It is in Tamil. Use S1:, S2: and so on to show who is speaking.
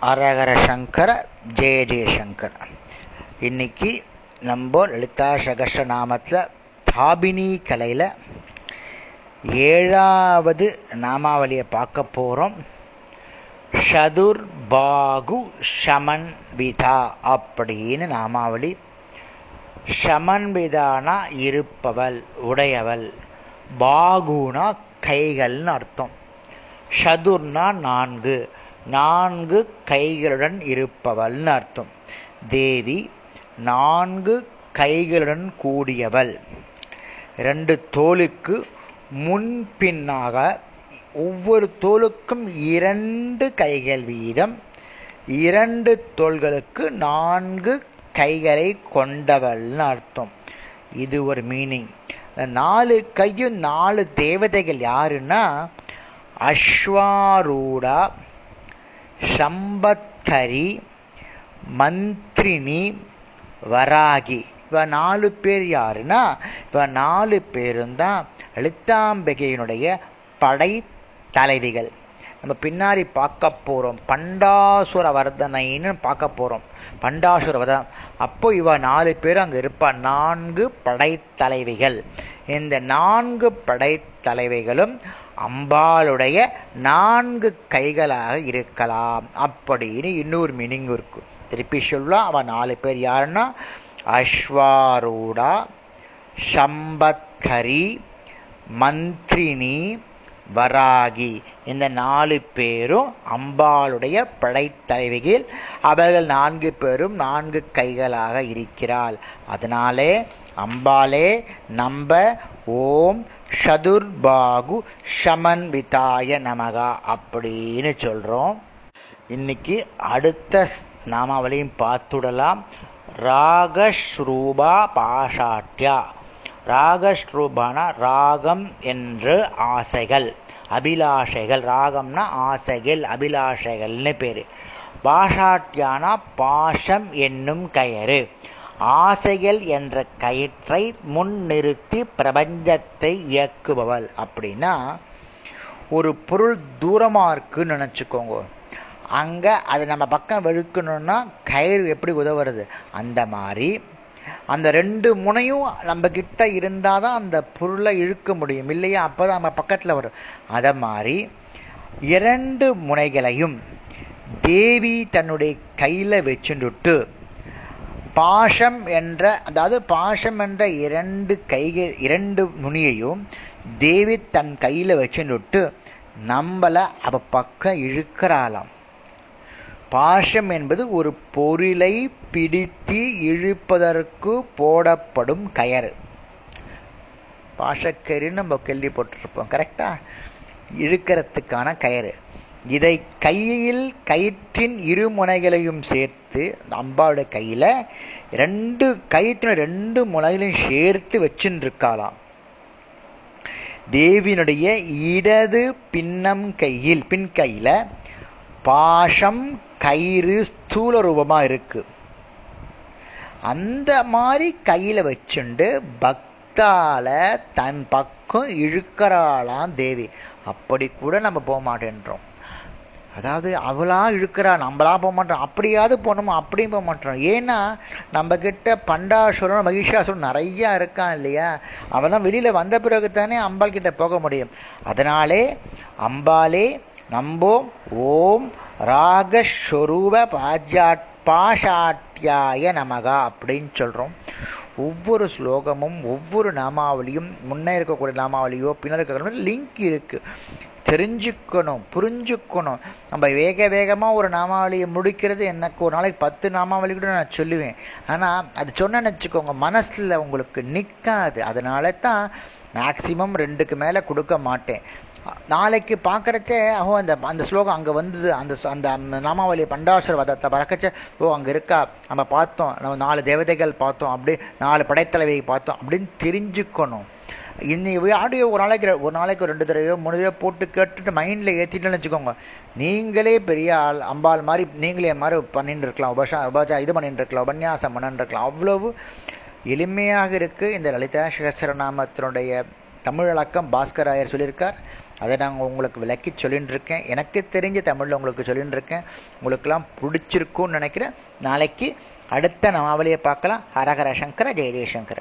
S1: அரகர சங்கர ஜெய ஜெயசங்கர் இன்னைக்கு நம்ம லலிதா சகஸ்ர நாமத்தில் தாபினி கலையில் ஏழாவது நாமாவளியை பார்க்க போகிறோம் சதுர்பாகு சமன் விதா அப்படின்னு நாமாவளி. சமன்விதானா இருப்பவள் உடையவள். பாகுனா கைகள்னு அர்த்தம். சதுர்னா நான்கு. நான்கு கைகளுடன் இருப்பவள்னு அர்த்தம். தேவி நான்கு கைகளுடன் கூடியவள். ரெண்டு தோலுக்கு முன்பின்னாக ஒவ்வொரு தோலுக்கும் இரண்டு கைகள் வீதம். இரண்டு தோள்களுக்கு நான்கு கைகளை கொண்டவள்னு அர்த்தம். இது ஒரு மீனிங் நாலு கையும் நாலு தேவதைகள் யாருன்னா அஸ்வாரூடா சம்பத்கரி மந்திரினி வராகி. இவ நாலு பேர் யாருன்னா இவ நாலு பேரும் தான் லலிதாம்பிகையினுடைய படை தலைவிகள். நம்ம பின்னாடி பார்க்க போகிறோம் பண்டாசுர வர்தனைன்னு பார்க்க போகிறோம் பண்டாசுர வதம் அப்போ இவ நாலு பேர் அங்கே இருப்பா. நான்கு படைத்தலைவிகள் இந்த நான்கு படைத்தலைவிகளும் அம்பாளுடைய நான்கு கைகளாக இருக்கலாம். அப்படின்னு இன்னொரு மீனிங் இருக்கு. திருப்பி சொல்லலாம் அவன் நாலு பேர் யாருன்னா? அஸ்வாரூடா சம்பத்கரி மந்திரினி வராகி. இந்த நாலு பேரும் அம்பாளுடைய படைத்தலைவிகள். அவர்கள் நான்கு பேரும் நான்கு கைகளாக இருக்கிறாள். அதனாலே அம்பாலே நம்ப ஓம் சதுர்பாகு சமன்விதாய நமகா அப்படின்னு சொல்கிறோம் இன்னைக்கு அடுத்த நாமாவளியும் பார்த்துடலாம். ராகஸ்ரூபா பாஷாட்யா. ராகஸ்ரூபான ராகம் என்று ஆசைகள் அபிலாஷைகள். ராகம்னா ஆசைகள் அபிலாஷைகள்னு பேர். பாஷாட்யானா பாஷம் என்னும் கயறு ஆசைகள் என்ற கயிற்றை முன்னிறுத்தி பிரபஞ்சத்தை இயக்குபவள் அப்படின்னா ஒரு பொருள் தூரமாக இருக்குன்னு நினச்சிக்கோங்க. அங்கே அது நம்ம பக்கம் வெளுக்கணும்னா கயிறு எப்படி உதவுறது? அந்த மாதிரி. அந்த ரெண்டு முனையும் நம்ம கிட்ட இருந்தால் தான் அந்த பொருளை இழுக்க முடியும். இல்லையா? அப்போ தான் நம்ம பக்கத்தில் வரும். அதை மாதிரி இரண்டு முனைகளையும் தேவி தன்னுடைய கையில் வச்சுட்டு பாஷம் என்ற அதாவது பாஷம் என்ற இரண்டு கைகள் இரண்டு நுனியையும் தேவி தன் கையில் வச்சுட்டு நம்மளை அவ பக்கம் இழுக்கிறாளாம். பாஷம் என்பது ஒரு பொருளை பிடித்து இழுப்பதற்கு போடப்படும் கயறு. பாஷக்கயிறுன்னு நம்ம கேள்விப்பட்டிருப்போம் கரெக்டா இழுக்கிறதுக்கான கயறு. இதை கையில் கயிற்றின் இரு முனைகளையும் சேர்த்து அம்பாவுடைய கையில் ரெண்டு கயிற்றின ரெண்டு முனைகளையும் சேர்த்து வச்சுருக்காளாம் தேவியினுடைய இடது பின்னம் கையில் பின் கையில் பாஷம் கயிறு ஸ்தூல ரூபமாக இருக்கு. அந்த மாதிரி கையில் வச்சுண்டு பக்தால தன் பக்கம் இழுக்கிறாளாம் தேவி. அப்படி கூட நம்ம போக மாட்டேன்றோம் அதாவது அவளா இழுக்கிறா நம்மளா போக மாட்டோம். அப்படியாவது போகணுமோ? அப்படியும் போக மாட்டோம். ஏன்னா நம்ம பண்டாசுரன் மகிஷாசுரன் நிறையா இருக்கான் இல்லையா? அவெல்லாம் வெளியில் வந்த பிறகு தானே அம்பாள் கிட்ட போக முடியும். அதனாலே அம்பாலே நம்போ ஓம் ராகஸ்வரூப பாஜாட் பாஷாட்டியாய நமகா அப்படின்னு சொல்கிறோம் ஒவ்வொரு ஸ்லோகமும் ஒவ்வொரு நாமாவளியும் முன்னே இருக்கக்கூடிய நாமாவளியோ பின்னர் இருக்கிற லிங்க் இருக்குது தெரிஞ்சுக்கணும் புரிஞ்சுக்கணும். நம்ம வேக வேகமாக ஒரு நாமாவளியை முடிக்கிறது எனக்கு ஒரு நாளைக்கு பத்து நாமாவளி கூட நான் சொல்லுவேன். ஆனால் அது சொன்னேன்னு வச்சுக்கோங்க மனசில் உங்களுக்கு நிற்காது அதனால தான் மேக்சிமம் ரெண்டுக்கு மேலே கொடுக்க மாட்டேன். நாளைக்கு பார்க்குறச்சே அஹோ அந்த அந்த ஸ்லோகம் அங்கே வந்தது அந்த அந்த நாமாவளி பண்டாசுர வதத்தை பறக்கச்ச. ஓ அங்கே இருக்கா? நம்ம பார்த்தோம். நம்ம நாலு தேவதைகள் பார்த்தோம். அப்படி நாலு படைத்தலைவையை பார்த்தோம். அப்படின்னு தெரிஞ்சுக்கணும். இன்னைக்கு ஆடியோ ஒரு நாளைக்கு ஒரு நாளைக்கு ரெண்டு தடவையோ மூணு தடவை போட்டு கேட்டுட்டு மைண்டில் ஏற்றிட்டுன்னு வச்சுக்கோங்க. நீங்களே பெரிய ஆள் அம்பாள் மாதிரி நீங்களே மாதிரி பண்ணிட்டு இருக்கலாம். உபசா உபசா இது பண்ணிட்டு இருக்கலாம். உபன்யாசம் பண்ணிட்டு இருக்கலாம். அவ்வளவு எளிமையாக இருக்குது இந்த லலிதா சகசரநாமத்தினுடைய தமிழ் விளக்கம் பாஸ்கராயர் சொல்லியிருக்கார். அதை நான் உங்களுக்கு விளக்கி சொல்லின்னு இருக்கேன் எனக்கு தெரிஞ்ச தமிழில் உங்களுக்கு சொல்லின்னு இருக்கேன் உங்களுக்கெல்லாம் பிடிச்சிருக்கும்னு நினைக்கிறேன். நாளைக்கு அடுத்த நாவலியை பார்க்கலாம். ஹரஹர சங்கர ஜெய ஜெயசங்கர